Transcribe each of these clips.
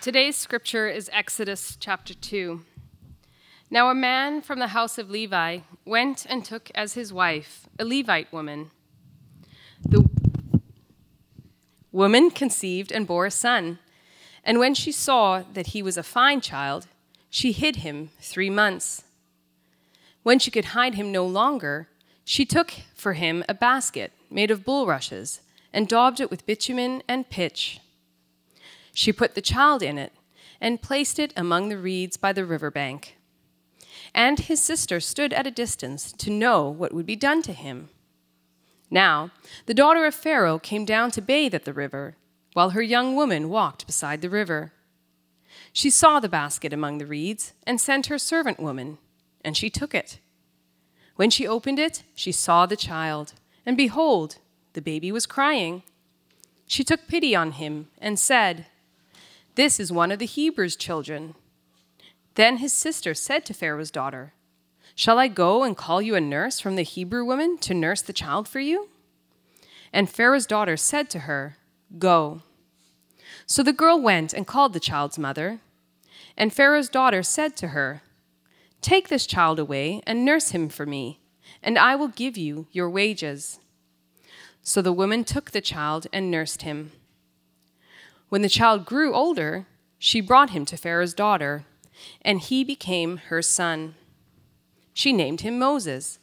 Today's scripture is Exodus chapter 2. Now, a man from the house of Levi went and took as his wife a Levite woman. The woman conceived and bore a son, and when she saw that he was a fine child, she hid him three months. When she could hide him no longer, she took for him a basket made of bulrushes and daubed it with bitumen and pitch. She put the child in it and placed it among the reeds by the river bank. And his sister stood at a distance to know what would be done to him. Now, the daughter of Pharaoh came down to bathe at the river, while her young woman walked beside the river. She saw the basket among the reeds and sent her servant woman, and she took it. When she opened it, she saw the child, and behold, the baby was crying. She took pity on him and said, this is one of the Hebrews' children. Then his sister said to Pharaoh's daughter, Shall I go and call you a nurse from the Hebrew woman to nurse the child for you? And Pharaoh's daughter said to her, Go. So the girl went and called the child's mother. And Pharaoh's daughter said to her, Take this child away and nurse him for me, and I will give you your wages. So the woman took the child and nursed him. When the child grew older, she brought him to Pharaoh's daughter, and he became her son. She named him Moses,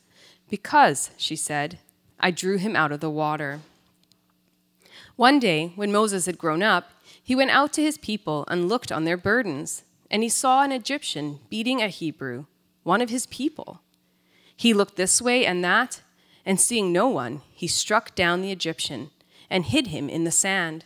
because, she said, I drew him out of the water. One day, when Moses had grown up, he went out to his people and looked on their burdens, and he saw an Egyptian beating a Hebrew, one of his people. He looked this way and that, and seeing no one, he struck down the Egyptian and hid him in the sand.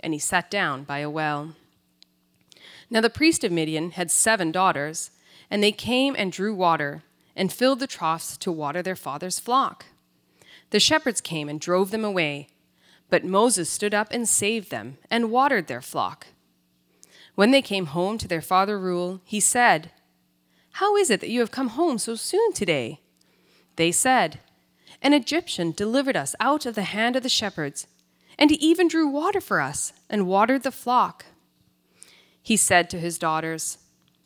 and he sat down by a well. Now the priest of Midian had seven daughters, and they came and drew water, and filled the troughs to water their father's flock. The shepherds came and drove them away, but Moses stood up and saved them, and watered their flock. When they came home to their father Reuel, he said, How is it that you have come home so soon today? They said, An Egyptian delivered us out of the hand of the shepherds and he even drew water for us and watered the flock. He said to his daughters,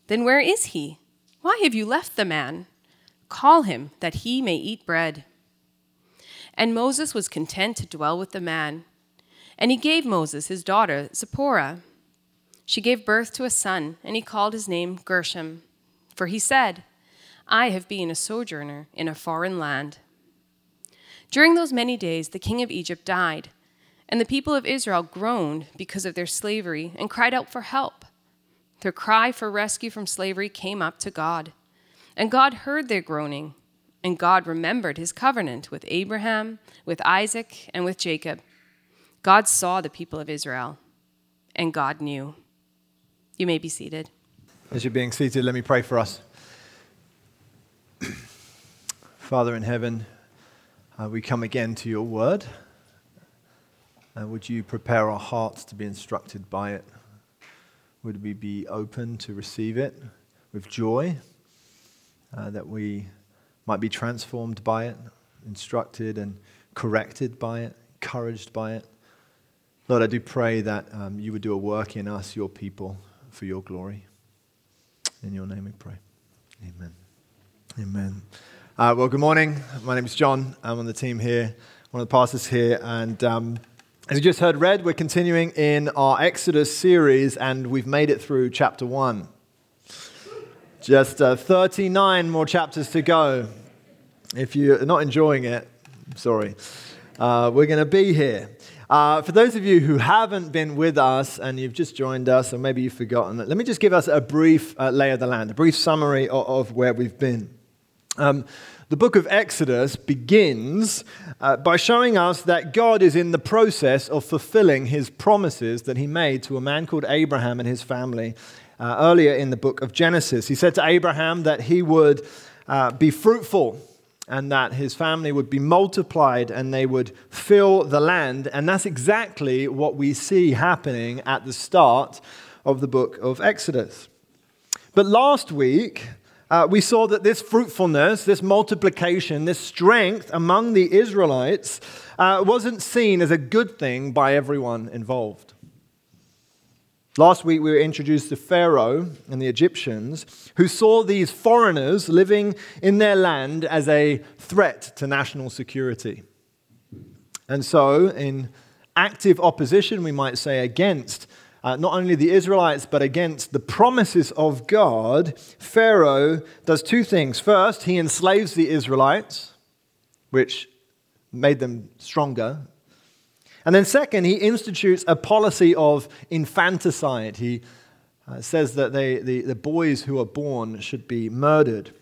Then where is he? Why have you left the man? Call him, that he may eat bread. And Moses was content to dwell with the man. And he gave Moses his daughter, Zipporah. She gave birth to a son, and he called his name Gershom. For he said, I have been a sojourner in a foreign land. During those many days, the king of Egypt died and the people of Israel groaned because of their slavery and cried out for help. Their cry for rescue from slavery came up to God. And God heard their groaning, and God remembered his covenant with Abraham, with Isaac, and with Jacob. God saw the people of Israel, and God knew. You may be seated. As you're being seated, let me pray for us. Father in heaven, uh, we come again to your word. Uh, would you prepare our hearts to be instructed by it? Would we be open to receive it with joy, uh, that we might be transformed by it, instructed and corrected by it, encouraged by it? Lord, I do pray that um, you would do a work in us, your people, for your glory. In your name we pray. Amen. Amen. Uh, well, good morning. My name is John. I'm on the team here, one of the pastors here, and um, as you just heard read, we're continuing in our Exodus series, and we've made it through chapter 1. Just uh, 39 more chapters to go. If you're not enjoying it, sorry. Uh, we're going to be here. Uh, for those of you who haven't been with us and you've just joined us, or maybe you've forgotten, let me just give us a brief uh, lay of the land, a brief summary of, of where we've been. Um, the book of Exodus begins uh, by showing us that God is in the process of fulfilling his promises that he made to a man called Abraham and his family uh, earlier in the book of Genesis. He said to Abraham that he would uh, be fruitful and that his family would be multiplied and they would fill the land. And that's exactly what we see happening at the start of the book of Exodus. But last week, uh, we saw that this fruitfulness, this multiplication, this strength among the Israelites uh, wasn't seen as a good thing by everyone involved. Last week, we were introduced to Pharaoh and the Egyptians, who saw these foreigners living in their land as a threat to national security. And so, in active opposition, we might say, against uh, not only the Israelites, but against the promises of God, Pharaoh does two things. First, he enslaves the Israelites, which made them stronger. And then, second, he institutes a policy of infanticide. He uh, says that they, the, the boys who are born should be murdered.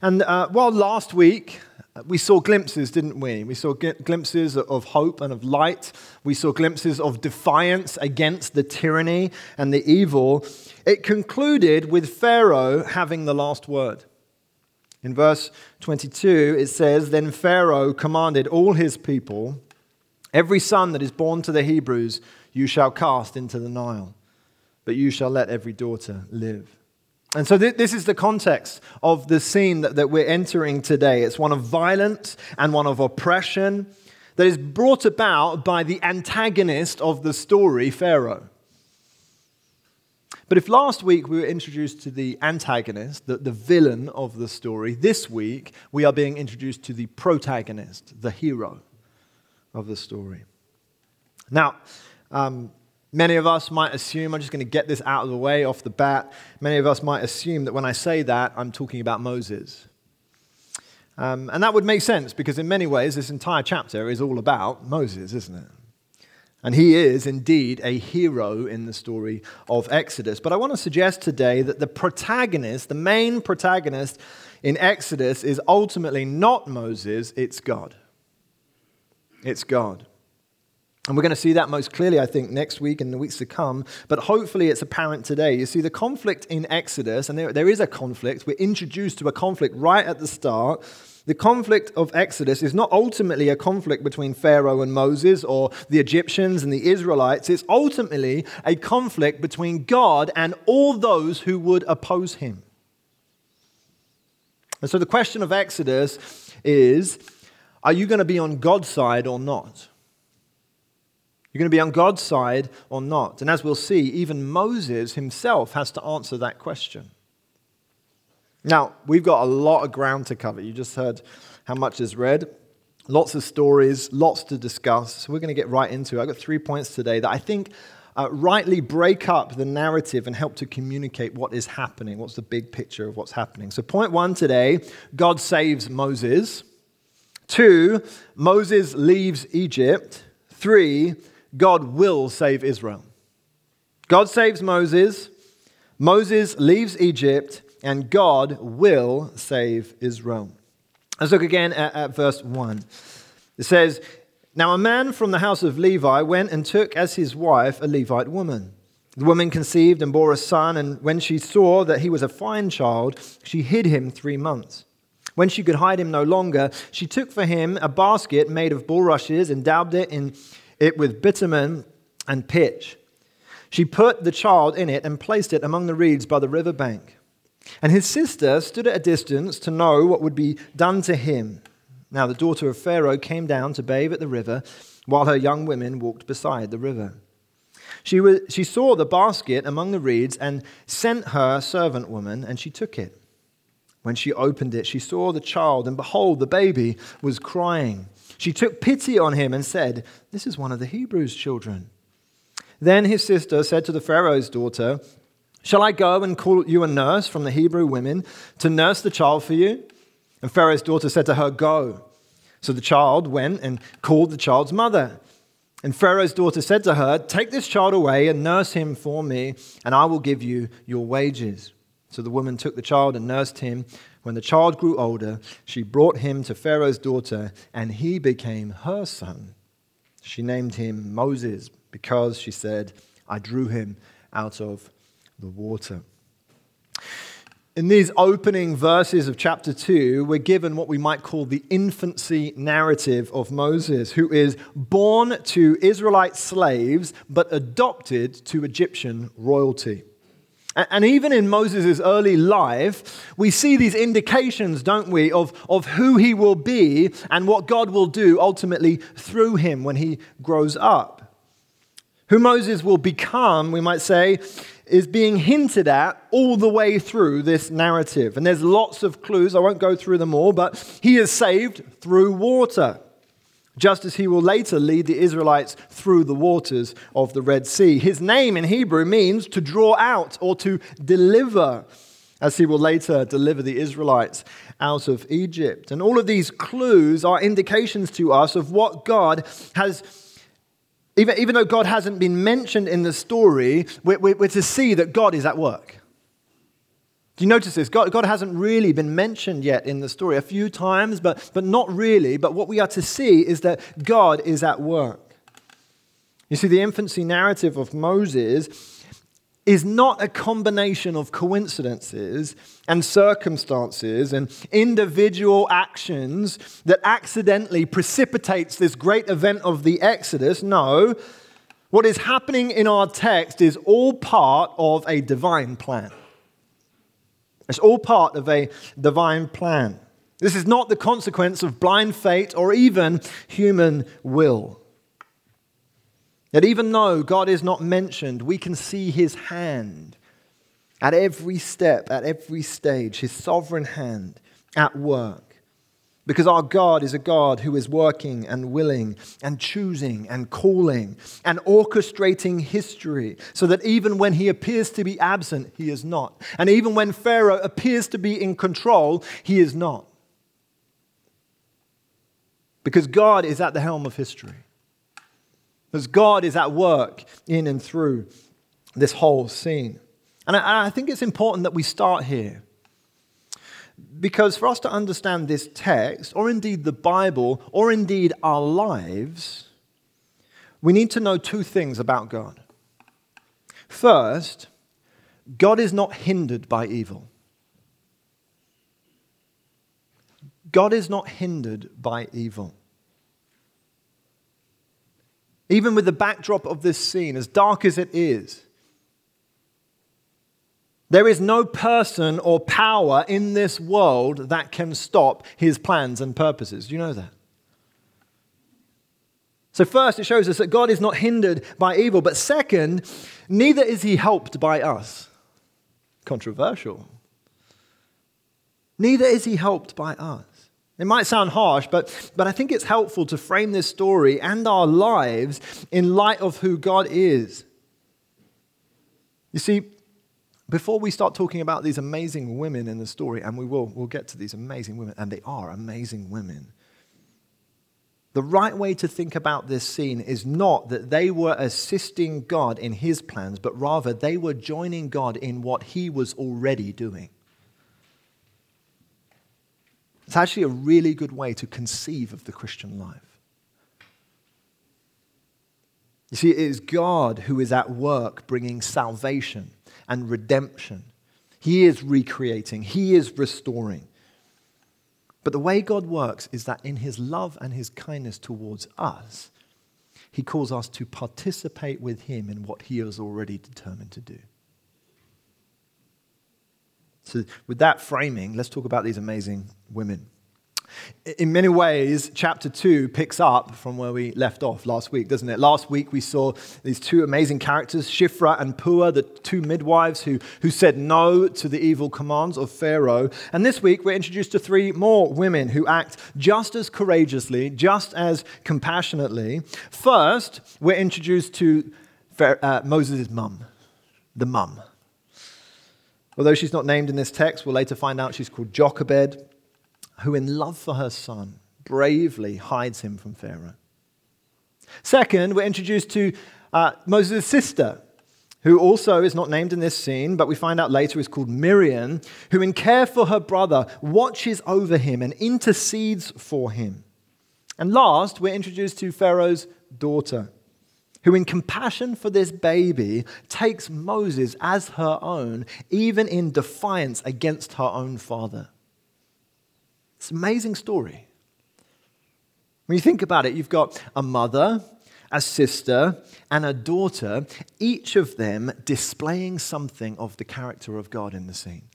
And uh, while last week we saw glimpses, didn't we? We saw glimpses of hope and of light. We saw glimpses of defiance against the tyranny and the evil. It concluded with Pharaoh having the last word. In verse 22, it says Then Pharaoh commanded all his people, Every son that is born to the Hebrews you shall cast into the Nile, but you shall let every daughter live. And so, th- this is the context of the scene that, that we're entering today. It's one of violence and one of oppression that is brought about by the antagonist of the story, Pharaoh. But if last week we were introduced to the antagonist, the, the villain of the story, this week we are being introduced to the protagonist, the hero of the story. Now, um, Many of us might assume, I'm just going to get this out of the way off the bat. Many of us might assume that when I say that, I'm talking about Moses. Um, and that would make sense because, in many ways, this entire chapter is all about Moses, isn't it? And he is indeed a hero in the story of Exodus. But I want to suggest today that the protagonist, the main protagonist in Exodus, is ultimately not Moses, it's God. It's God. And we're going to see that most clearly, I think, next week and the weeks to come. But hopefully it's apparent today. You see, the conflict in Exodus, and there, there is a conflict, we're introduced to a conflict right at the start. The conflict of Exodus is not ultimately a conflict between Pharaoh and Moses or the Egyptians and the Israelites. It's ultimately a conflict between God and all those who would oppose him. And so the question of Exodus is are you going to be on God's side or not? You're going to be on God's side or not? And as we'll see, even Moses himself has to answer that question. Now, we've got a lot of ground to cover. You just heard how much is read. Lots of stories, lots to discuss. So we're going to get right into it. I've got three points today that I think uh, rightly break up the narrative and help to communicate what is happening. What's the big picture of what's happening? So, point one today God saves Moses. Two, Moses leaves Egypt. Three, God will save Israel. God saves Moses, Moses leaves Egypt, and God will save Israel. Let's look again at, at, verse 1. It says, Now a man from the house of Levi went and took as his wife a Levite woman. The woman conceived and bore a son, and when she saw that he was a fine child, she hid him three months. When she could hide him no longer, she took for him a basket made of bulrushes and daubed it in it with bitumen and pitch. She put the child in it and placed it among the reeds by the river bank. And his sister stood at a distance to know what would be done to him. Now the daughter of Pharaoh came down to bathe at the river, while her young women walked beside the river. She, was, she saw the basket among the reeds and sent her servant woman, and she took it. When she opened it, she saw the child, and behold, the baby was crying. She took pity on him and said, This is one of the Hebrews' children. Then his sister said to the Pharaoh's daughter, Shall I go and call you a nurse from the Hebrew women to nurse the child for you? And Pharaoh's daughter said to her, Go. So the child went and called the child's mother. And Pharaoh's daughter said to her, Take this child away and nurse him for me, and I will give you your wages. So the woman took the child and nursed him. When the child grew older, she brought him to Pharaoh's daughter, and he became her son. She named him Moses because she said, I drew him out of the water. In these opening verses of chapter 2, we're given what we might call the infancy narrative of Moses, who is born to Israelite slaves but adopted to Egyptian royalty. And even in Moses' early life, we see these indications, don't we, of, of who he will be and what God will do ultimately through him when he grows up. Who Moses will become, we might say, is being hinted at all the way through this narrative. And there's lots of clues. I won't go through them all, but he is saved through water just as he will later lead the Israelites through the waters of the Red Sea. His name in Hebrew means to draw out or to deliver, as he will later deliver the Israelites out of Egypt. And all of these clues are indications to us of what God has. Even, even though God hasn't been mentioned in the story, we're, we're to see that God is at work. Do you notice this? God, God hasn't really been mentioned yet in the story. A few times, but, but not really. But what we are to see is that God is at work. You see, the infancy narrative of Moses is not a combination of coincidences and circumstances and individual actions that accidentally precipitates this great event of the Exodus. No, what is happening in our text is all part of a divine plan. It's all part of a divine plan. This is not the consequence of blind fate or even human will. Yet, even though God is not mentioned, we can see his hand at every step, at every stage, his sovereign hand at work. Because our God is a God who is working and willing and choosing and calling and orchestrating history so that even when he appears to be absent, he is not. And even when Pharaoh appears to be in control, he is not. Because God is at the helm of history. Because God is at work in and through this whole scene. And I, think it's important that we start here because for us to understand this text, or indeed the Bible, or indeed our lives, we need to know two things about God. First, God is not hindered by evil. God is not hindered by evil. Even with the backdrop of this scene, as dark as it is, there is no person or power in this world that can stop his plans and purposes. Do you know that? So, first, it shows us that God is not hindered by evil, but second, neither is he helped by us. Controversial. Neither is he helped by us. It might sound harsh, but, but I think it's helpful to frame this story and our lives in light of who God is. You see, before we start talking about these amazing women in the story, and we will, we'll get to these amazing women, and they are amazing women. The right way to think about this scene is not that they were assisting God in his plans, but rather they were joining God in what he was already doing. It's actually a really good way to conceive of the Christian life. You see, it is God who is at work bringing salvation and redemption. He is recreating, He is restoring. But the way God works is that in His love and His kindness towards us, He calls us to participate with Him in what He has already determined to do. So, with that framing, let's talk about these amazing women. In many ways, chapter 2 picks up from where we left off last week, doesn't it? Last week we saw these two amazing characters, Shiphrah and Puah, the two midwives who, who said no to the evil commands of Pharaoh. And this week we're introduced to three more women who act just as courageously, just as compassionately. First, we're introduced to uh, Moses' mum, the mum. Although she's not named in this text, we'll later find out she's called Jochebed who, in love for her son, bravely hides him from Pharaoh. Second, we're introduced to uh, Moses' sister, who also is not named in this scene, but we find out later is called Miriam, who, in care for her brother, watches over him and intercedes for him. And last, we're introduced to Pharaoh's daughter, who, in compassion for this baby, takes Moses as her own, even in defiance against her own father. It's an amazing story. When you think about it, you've got a mother a sister, and a daughter, each of them displaying something of the character of God in the scene.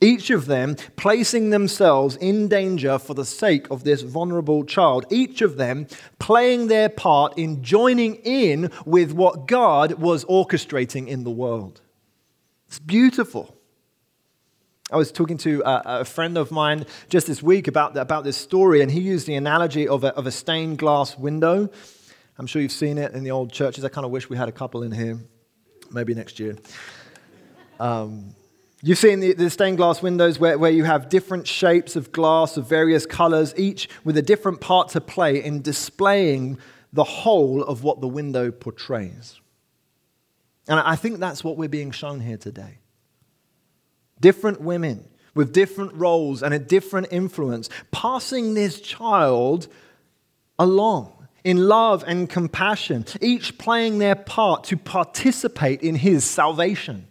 Each of them placing themselves in danger for the sake of this vulnerable child. Each of them playing their part in joining in with what God was orchestrating in the world. It's beautiful. I was talking to a, a, friend of mine just this week about, about this story, and he used the analogy of a, of a stained glass window. I'm sure you've seen it in the old churches. I kind of wish we had a couple in here, maybe next year. Um, you've seen the, the, stained glass windows where, where you have different shapes of glass of various colors, each with a different part to play in displaying the whole of what the window portrays. And I think that's what we're being shown here today different women with different roles and a different influence, passing this child along in love and compassion, each playing their part to participate in his salvation.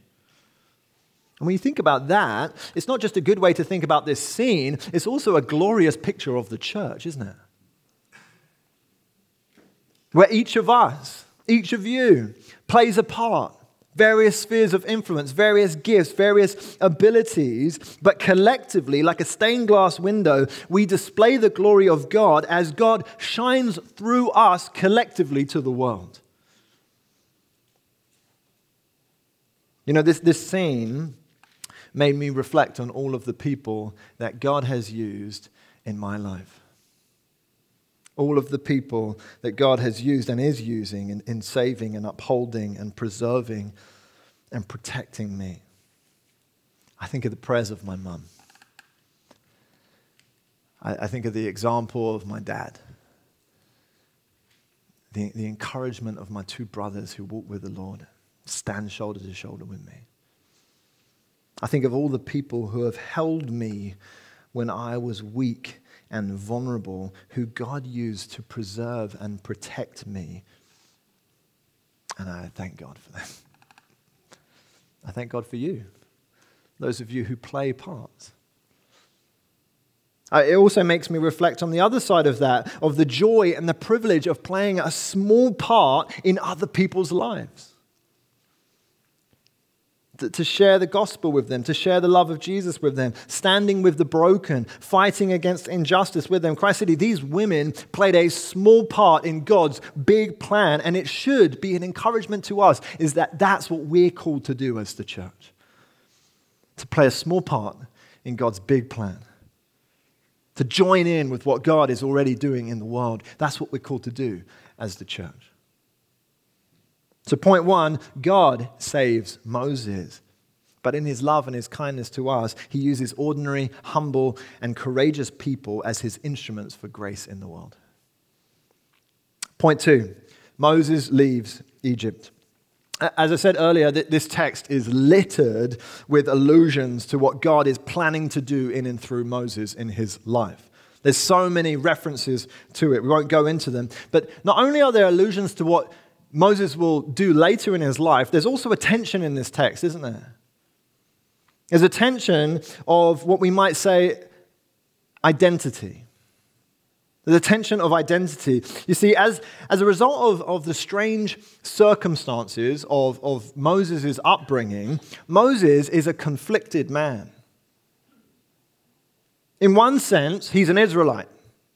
And when you think about that, it's not just a good way to think about this scene, it's also a glorious picture of the church, isn't it? Where each of us, each of you, plays a part various spheres of influence, various gifts, various abilities, but collectively, like a stained glass window, we display the glory of God as God shines through us collectively to the world. You know, this, this scene made me reflect on all of the people that God has used in my life all of the people that God has used and is using in, in saving and upholding and preserving and protecting me. I think of the prayers of my mum. I, I think of the example of my dad. The, the encouragement of my two brothers who walk with the Lord, stand shoulder to shoulder with me. I think of all the people who have held me when I was weak and vulnerable, who God used to preserve and protect me. And I thank God for them. I thank God for you, those of you who play parts. Uh, it also makes me reflect on the other side of that, of the joy and the privilege of playing a small part in other people's lives to share the gospel with them, to share the love of Jesus with them, standing with the broken, fighting against injustice with them. Christ City, these women played a small part in God's big plan, and it should be an encouragement to us is that that's what we're called to do as the church. To play a small part in God's big plan. To join in with what God is already doing in the world. That's what we're called to do as the church. So, point one God saves Moses. But in his love and his kindness to us, he uses ordinary, humble, and courageous people as his instruments for grace in the world. Point two Moses leaves Egypt. As I said earlier, this text is littered with allusions to what God is planning to do in and through Moses in his life. There's so many references to it. We won't go into them. But not only are there allusions to what Moses will do later in his life, there's also a tension in this text, isn't there? There's a tension of what we might say identity. There's a tension of identity. You see, as, as a result of, of the strange circumstances of, of Moses' upbringing, Moses is a conflicted man. In one sense, he's an Israelite.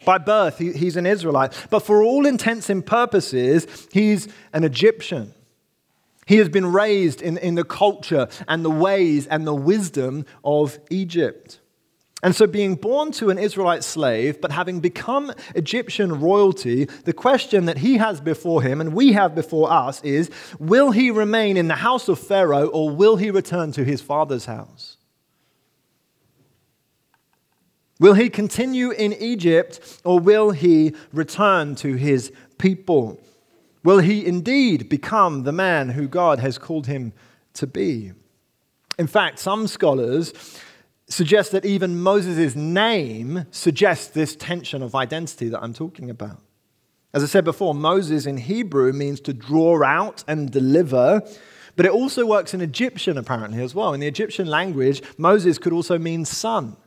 By birth, he, he's an Israelite. But for all intents and purposes, he's an Egyptian. He has been raised in, in the culture and the ways and the wisdom of Egypt. And so, being born to an Israelite slave, but having become Egyptian royalty, the question that he has before him and we have before us is will he remain in the house of Pharaoh or will he return to his father's house? Will he continue in Egypt or will he return to his people? Will he indeed become the man who God has called him to be? In fact, some scholars suggest that even Moses' name suggests this tension of identity that I'm talking about. As I said before, Moses in Hebrew means to draw out and deliver, but it also works in Egyptian apparently as well. In the Egyptian language, Moses could also mean son.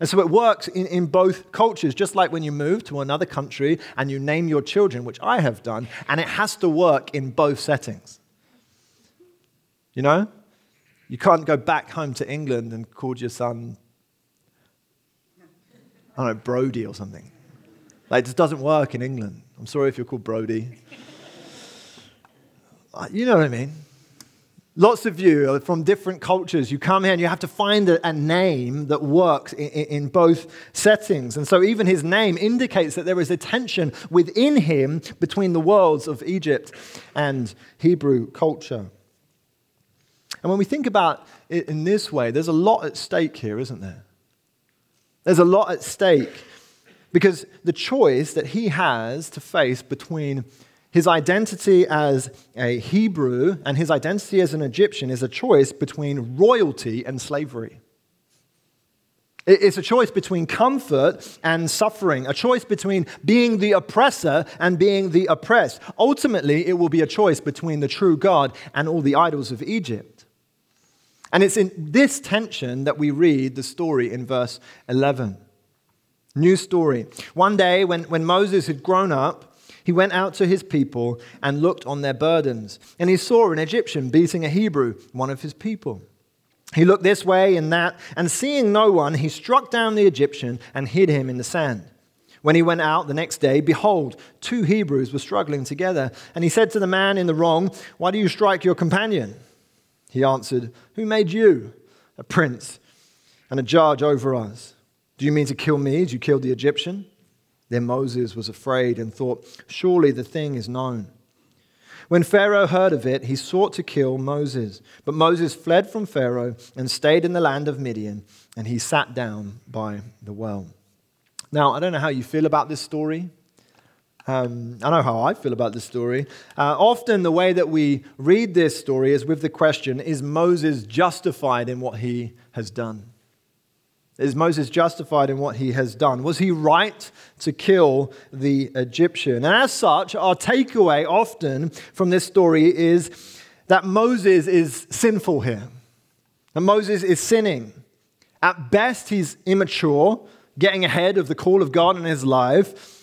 And so it works in, in both cultures, just like when you move to another country and you name your children, which I have done, and it has to work in both settings. You know? You can't go back home to England and call your son, I don't know, Brody or something. Like, it just doesn't work in England. I'm sorry if you're called Brody. You know what I mean? Lots of you are from different cultures, you come here and you have to find a, a name that works in, in, both settings. And so, even his name indicates that there is a tension within him between the worlds of Egypt and Hebrew culture. And when we think about it in this way, there's a lot at stake here, isn't there? There's a lot at stake because the choice that he has to face between his identity as a Hebrew and his identity as an Egyptian is a choice between royalty and slavery. It's a choice between comfort and suffering, a choice between being the oppressor and being the oppressed. Ultimately, it will be a choice between the true God and all the idols of Egypt. And it's in this tension that we read the story in verse 11. New story. One day, when, when Moses had grown up, he went out to his people and looked on their burdens. And he saw an Egyptian beating a Hebrew, one of his people. He looked this way and that, and seeing no one, he struck down the Egyptian and hid him in the sand. When he went out the next day, behold, two Hebrews were struggling together. And he said to the man in the wrong, Why do you strike your companion? He answered, Who made you a prince and a judge over us? Do you mean to kill me as you killed the Egyptian? Then Moses was afraid and thought, Surely the thing is known. When Pharaoh heard of it, he sought to kill Moses. But Moses fled from Pharaoh and stayed in the land of Midian, and he sat down by the well. Now, I don't know how you feel about this story. Um, I know how I feel about this story. Uh, often, the way that we read this story is with the question Is Moses justified in what he has done? Is Moses justified in what he has done? Was he right to kill the Egyptian? And as such, our takeaway often from this story is that Moses is sinful here. And Moses is sinning. At best, he's immature, getting ahead of the call of God in his life.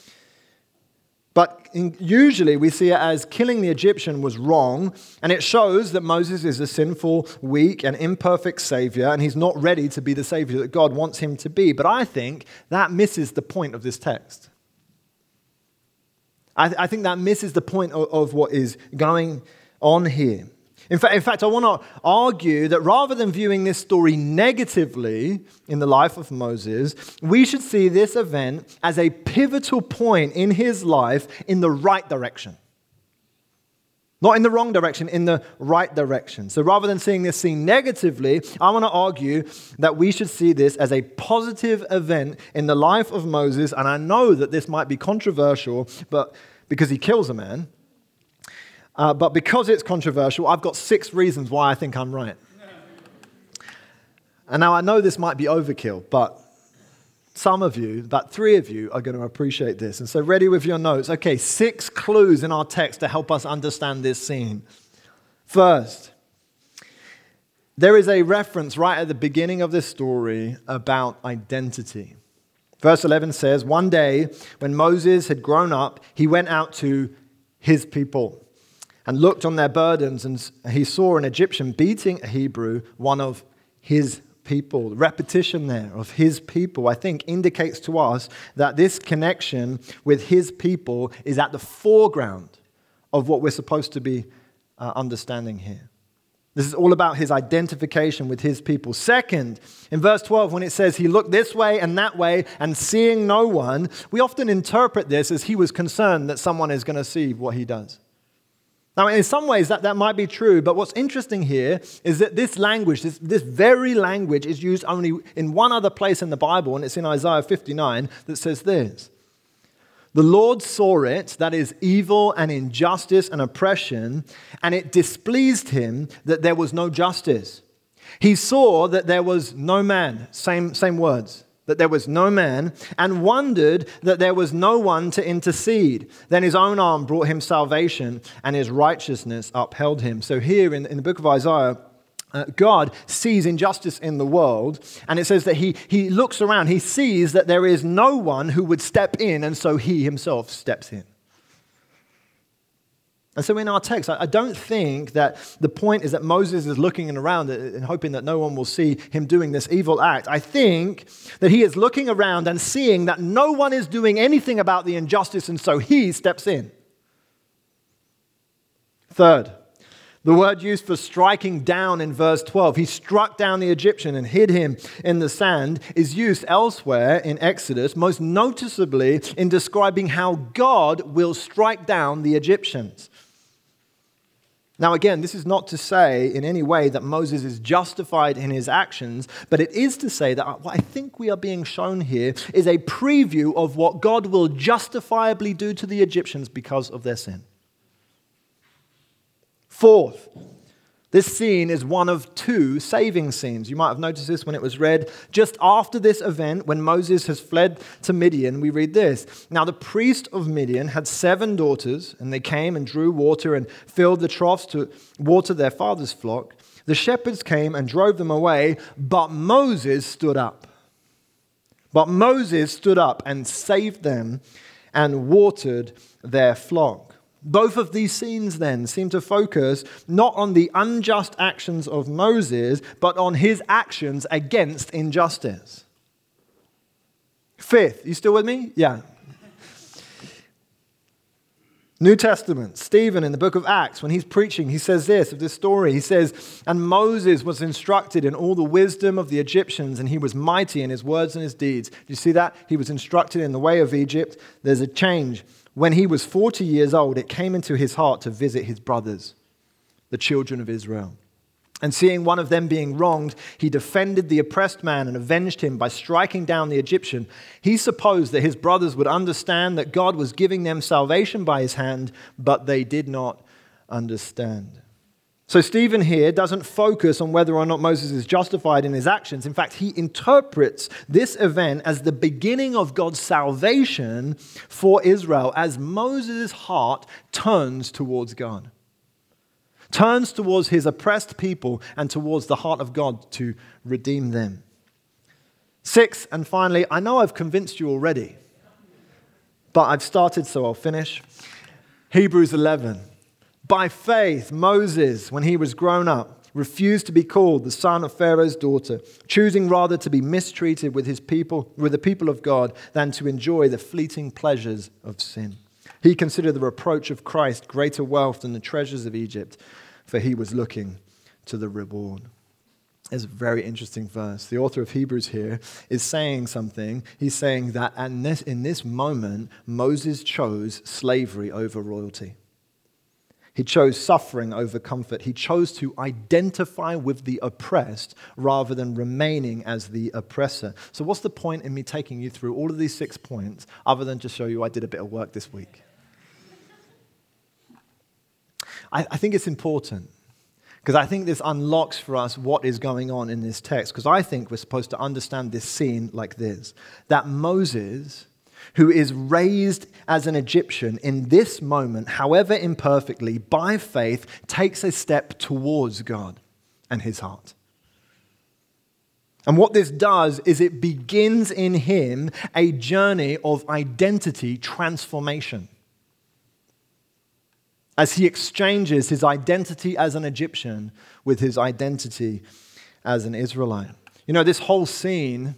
In, usually we see it as killing the Egyptian was wrong, and it shows that Moses is a sinful, weak, and imperfect Savior, and he's not ready to be the Savior that God wants him to be. But I think that misses the point of this text. I, I think that misses the point of, of what is going on here. In fact, in fact, I want to argue that rather than viewing this story negatively in the life of Moses, we should see this event as a pivotal point in his life in the right direction. Not in the wrong direction, in the right direction. So rather than seeing this scene negatively, I want to argue that we should see this as a positive event in the life of Moses. And I know that this might be controversial, but because he kills a man, uh, but because it's controversial, I've got six reasons why I think I'm right. And now I know this might be overkill, but some of you, about three of you, are going to appreciate this. And so, ready with your notes. Okay, six clues in our text to help us understand this scene. First, there is a reference right at the beginning of this story about identity. Verse 11 says, One day, when Moses had grown up, he went out to his people and looked on their burdens, and he saw an Egyptian beating a Hebrew, one of his people. Repetition there of his people, I think, indicates to us that this connection with his people is at the foreground of what we're supposed to be uh, understanding here. This is all about his identification with his people. Second, in verse 12, when it says he looked this way and that way and seeing no one, we often interpret this as he was concerned that someone is going to see what he does. Now, in some ways, that, that might be true, but what's interesting here is that this language, this, this very language, is used only in one other place in the Bible, and it's in Isaiah 59 that says this. The Lord saw it, that is, evil and injustice and oppression, and it displeased him that there was no justice. He saw that there was no man, same, same words, that there was no man, and wondered that there was no one to intercede. Then his own arm brought him salvation, and his righteousness upheld him. So here in, in the book of Isaiah, uh, God sees injustice in the world, and it says that he, he looks around, he sees that there is no one who would step in, and so he himself steps in. And so in our text, I don't think that the point is that Moses is looking around and hoping that no one will see him doing this evil act. I think that he is looking around and seeing that no one is doing anything about the injustice, and so he steps in. Third, the word used for striking down in verse 12, he struck down the Egyptian and hid him in the sand, is used elsewhere in Exodus, most noticeably in describing how God will strike down the Egyptians. Now, again, this is not to say in any way that Moses is justified in his actions, but it is to say that what I think we are being shown here is a preview of what God will justifiably do to the Egyptians because of their sin. Fourth, this scene is one of two saving scenes. You might have noticed this when it was read. Just after this event, when Moses has fled to Midian, we read this. Now, the priest of Midian had seven daughters, and they came and drew water and filled the troughs to water their father's flock. The shepherds came and drove them away, but Moses stood up. But Moses stood up and saved them and watered their flock. Both of these scenes then seem to focus not on the unjust actions of Moses, but on his actions against injustice. Fifth, you still with me? Yeah. New Testament, Stephen in the book of Acts, when he's preaching, he says this of this story. He says, And Moses was instructed in all the wisdom of the Egyptians, and he was mighty in his words and his deeds. Do you see that? He was instructed in the way of Egypt. There's a change. When he was 40 years old, it came into his heart to visit his brothers, the children of Israel. And seeing one of them being wronged, he defended the oppressed man and avenged him by striking down the Egyptian. He supposed that his brothers would understand that God was giving them salvation by his hand, but they did not understand. So, Stephen here doesn't focus on whether or not Moses is justified in his actions. In fact, he interprets this event as the beginning of God's salvation for Israel as Moses' heart turns towards God, turns towards his oppressed people and towards the heart of God to redeem them. Six, and finally, I know I've convinced you already, but I've started, so I'll finish. Hebrews 11. By faith, Moses, when he was grown up, refused to be called the son of Pharaoh's daughter, choosing rather to be mistreated with his people, with the people of God, than to enjoy the fleeting pleasures of sin. He considered the reproach of Christ greater wealth than the treasures of Egypt, for he was looking to the reward. It's a very interesting verse. The author of Hebrews here is saying something. He's saying that this, in this moment, Moses chose slavery over royalty. He chose suffering over comfort. He chose to identify with the oppressed rather than remaining as the oppressor. So, what's the point in me taking you through all of these six points other than to show you I did a bit of work this week? I, I think it's important because I think this unlocks for us what is going on in this text. Because I think we're supposed to understand this scene like this that Moses who is raised as an Egyptian in this moment, however imperfectly, by faith, takes a step towards God and his heart. And what this does is it begins in him a journey of identity transformation. As he exchanges his identity as an Egyptian with his identity as an Israelite. You know, this whole scene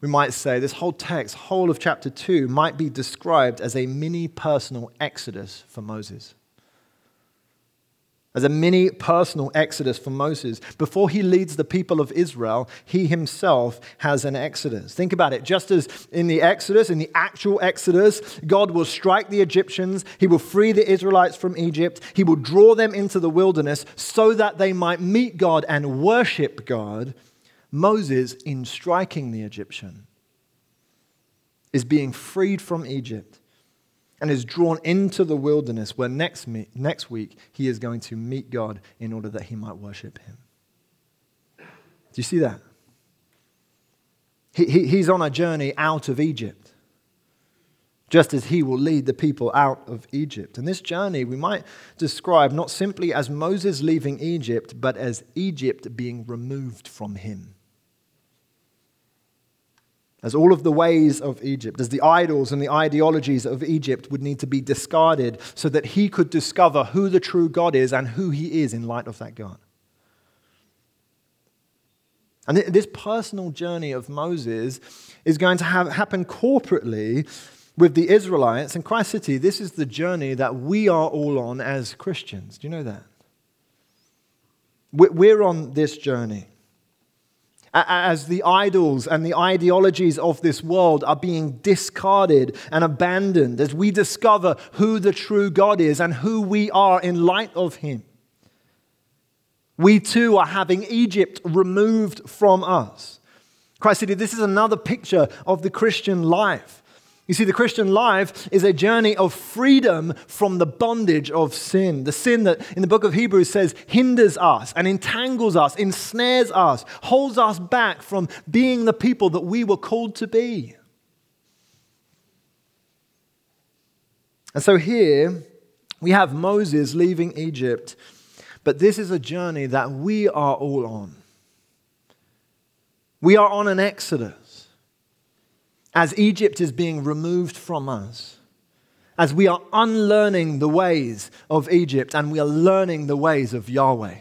we might say this whole text, whole of chapter 2, might be described as a mini personal exodus for Moses. As a mini personal exodus for Moses. Before he leads the people of Israel, he himself has an exodus. Think about it. Just as in the exodus, in the actual exodus, God will strike the Egyptians, he will free the Israelites from Egypt, he will draw them into the wilderness so that they might meet God and worship God. Moses, in striking the Egyptian, is being freed from Egypt and is drawn into the wilderness where next, me- next week he is going to meet God in order that he might worship him. Do you see that? He, he, he's on a journey out of Egypt, just as he will lead the people out of Egypt. And this journey we might describe not simply as Moses leaving Egypt, but as Egypt being removed from him as all of the ways of Egypt, as the idols and the ideologies of Egypt would need to be discarded so that he could discover who the true God is and who he is in light of that God. And this personal journey of Moses is going to have, happen corporately with the Israelites. in Christ City, this is the journey that we are all on as Christians. Do you know that? We're on this journey as the idols and the ideologies of this world are being discarded and abandoned, as we discover who the true God is and who we are in light of Him. We too are having Egypt removed from us. Christ City, this is another picture of the Christian life. You see, the Christian life is a journey of freedom from the bondage of sin. The sin that in the book of Hebrews says hinders us and entangles us, ensnares us, holds us back from being the people that we were called to be. And so here we have Moses leaving Egypt, but this is a journey that we are all on. We are on an exodus as Egypt is being removed from us, as we are unlearning the ways of Egypt and we are learning the ways of Yahweh.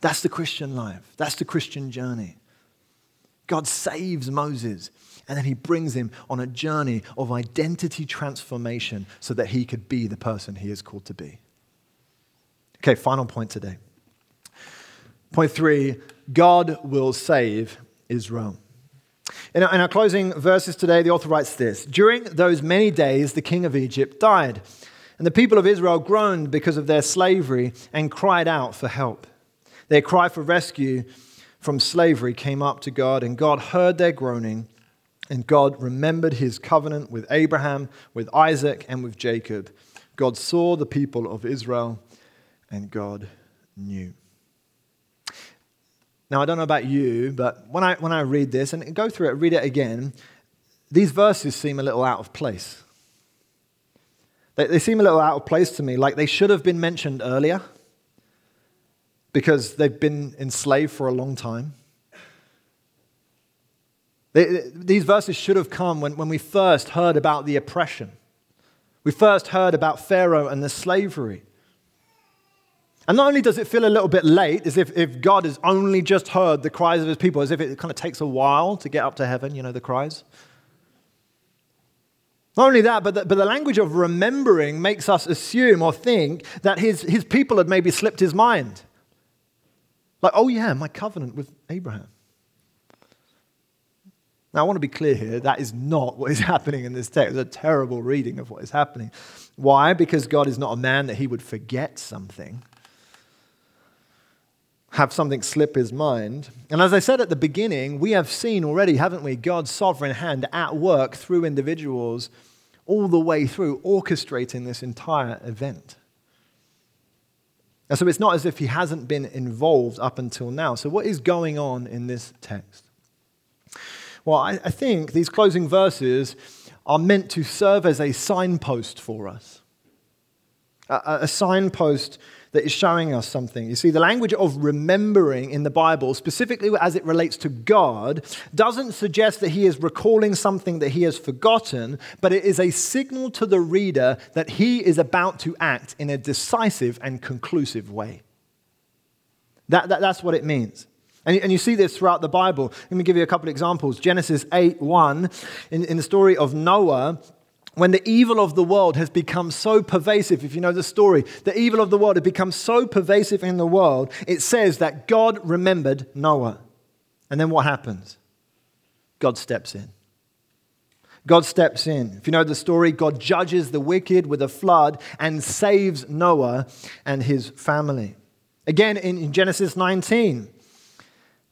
That's the Christian life. That's the Christian journey. God saves Moses and then he brings him on a journey of identity transformation so that he could be the person he is called to be. Okay, final point today. Point three God will save Israel. In our, in our closing verses today, the author writes this During those many days, the king of Egypt died, and the people of Israel groaned because of their slavery and cried out for help. Their cry for rescue from slavery came up to God, and God heard their groaning, and God remembered his covenant with Abraham, with Isaac, and with Jacob. God saw the people of Israel, and God knew. Now, I don't know about you, but when I, when I read this and go through it, read it again, these verses seem a little out of place. They, they seem a little out of place to me, like they should have been mentioned earlier because they've been enslaved for a long time. They, these verses should have come when, when we first heard about the oppression. We first heard about Pharaoh and the slavery. And not only does it feel a little bit late, as if, if God has only just heard the cries of his people, as if it kind of takes a while to get up to heaven, you know, the cries. Not only that, but the, but the language of remembering makes us assume or think that his, his people had maybe slipped his mind. Like, oh yeah, my covenant with Abraham. Now, I want to be clear here that is not what is happening in this text. It's a terrible reading of what is happening. Why? Because God is not a man that he would forget something have something slip his mind. And as I said at the beginning, we have seen already, haven't we, God's sovereign hand at work through individuals all the way through, orchestrating this entire event. And so it's not as if he hasn't been involved up until now. So, what is going on in this text? Well, I, I think these closing verses are meant to serve as a signpost for us. A, a signpost that is showing us something. You see, the language of remembering in the Bible, specifically as it relates to God, doesn't suggest that he is recalling something that he has forgotten, but it is a signal to the reader that he is about to act in a decisive and conclusive way. That, that, that's what it means. And, you see this throughout the Bible. Let me give you a couple of examples. Genesis 8 1, in, in the story of Noah, when the evil of the world has become so pervasive, if you know the story, the evil of the world had become so pervasive in the world, it says that God remembered Noah. And then what happens? God steps in. God steps in. If you know the story, God judges the wicked with a flood and saves Noah and his family. Again, in Genesis 19,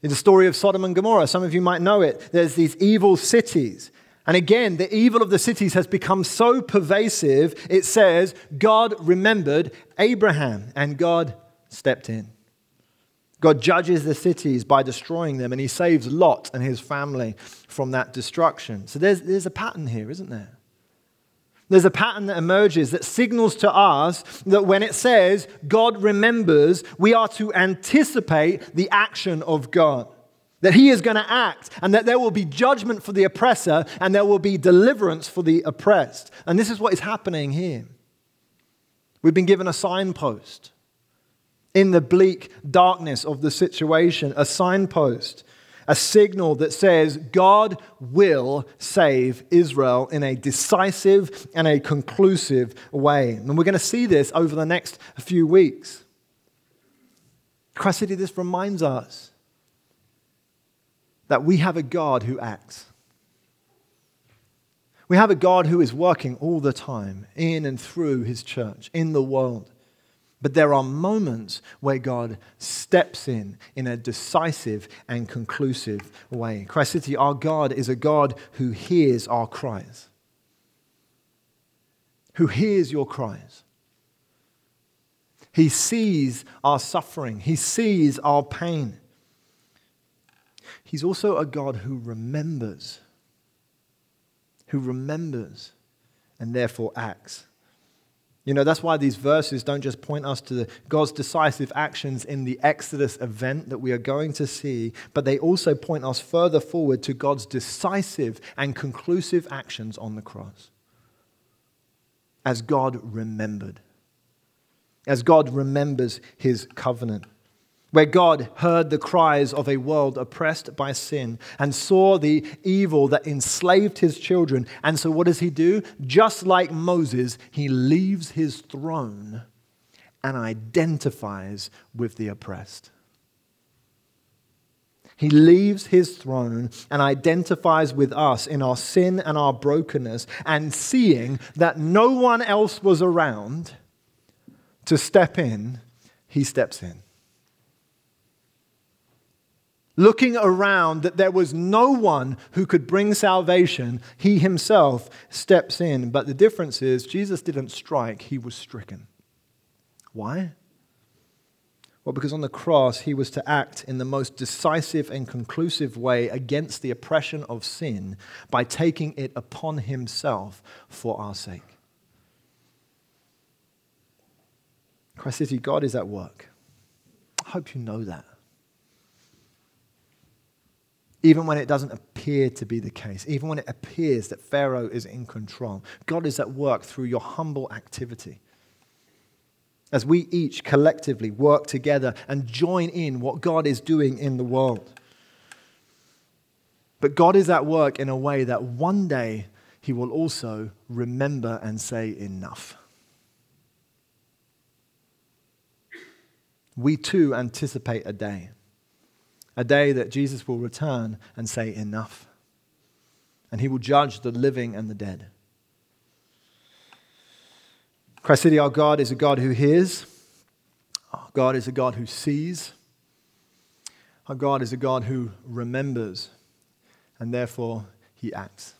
in the story of Sodom and Gomorrah, some of you might know it, there's these evil cities And again, the evil of the cities has become so pervasive, it says, God remembered Abraham and God stepped in. God judges the cities by destroying them, and he saves Lot and his family from that destruction. So there's, there's a pattern here, isn't there? There's a pattern that emerges that signals to us that when it says God remembers, we are to anticipate the action of God. That he is going to act, and that there will be judgment for the oppressor, and there will be deliverance for the oppressed. And this is what is happening here. We've been given a signpost in the bleak darkness of the situation, a signpost, a signal that says God will save Israel in a decisive and a conclusive way. And we're going to see this over the next few weeks. Christ this reminds us that we have a God who acts. We have a God who is working all the time in and through his church, in the world. But there are moments where God steps in in a decisive and conclusive way. Christ City, our God is a God who hears our cries, who hears your cries. He sees our suffering, He sees our pain. He's also a God who remembers, who remembers and therefore acts. You know, that's why these verses don't just point us to God's decisive actions in the Exodus event that we are going to see, but they also point us further forward to God's decisive and conclusive actions on the cross. As God remembered, as God remembers his covenant where God heard the cries of a world oppressed by sin and saw the evil that enslaved his children. And so, what does he do? Just like Moses, he leaves his throne and identifies with the oppressed. He leaves his throne and identifies with us in our sin and our brokenness, and seeing that no one else was around to step in, he steps in looking around that there was no one who could bring salvation, he himself steps in. But the difference is, Jesus didn't strike, he was stricken. Why? Well, because on the cross, he was to act in the most decisive and conclusive way against the oppression of sin by taking it upon himself for our sake. Christ City, God is at work. I hope you know that even when it doesn't appear to be the case, even when it appears that Pharaoh is in control. God is at work through your humble activity. As we each collectively work together and join in what God is doing in the world. But God is at work in a way that one day He will also remember and say, Enough. We too anticipate a day a day that Jesus will return and say, Enough. And he will judge the living and the dead. Christ City, our God is a God who hears, our God is a God who sees, our God is a God who remembers, and therefore he acts.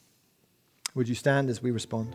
Would you stand as we respond?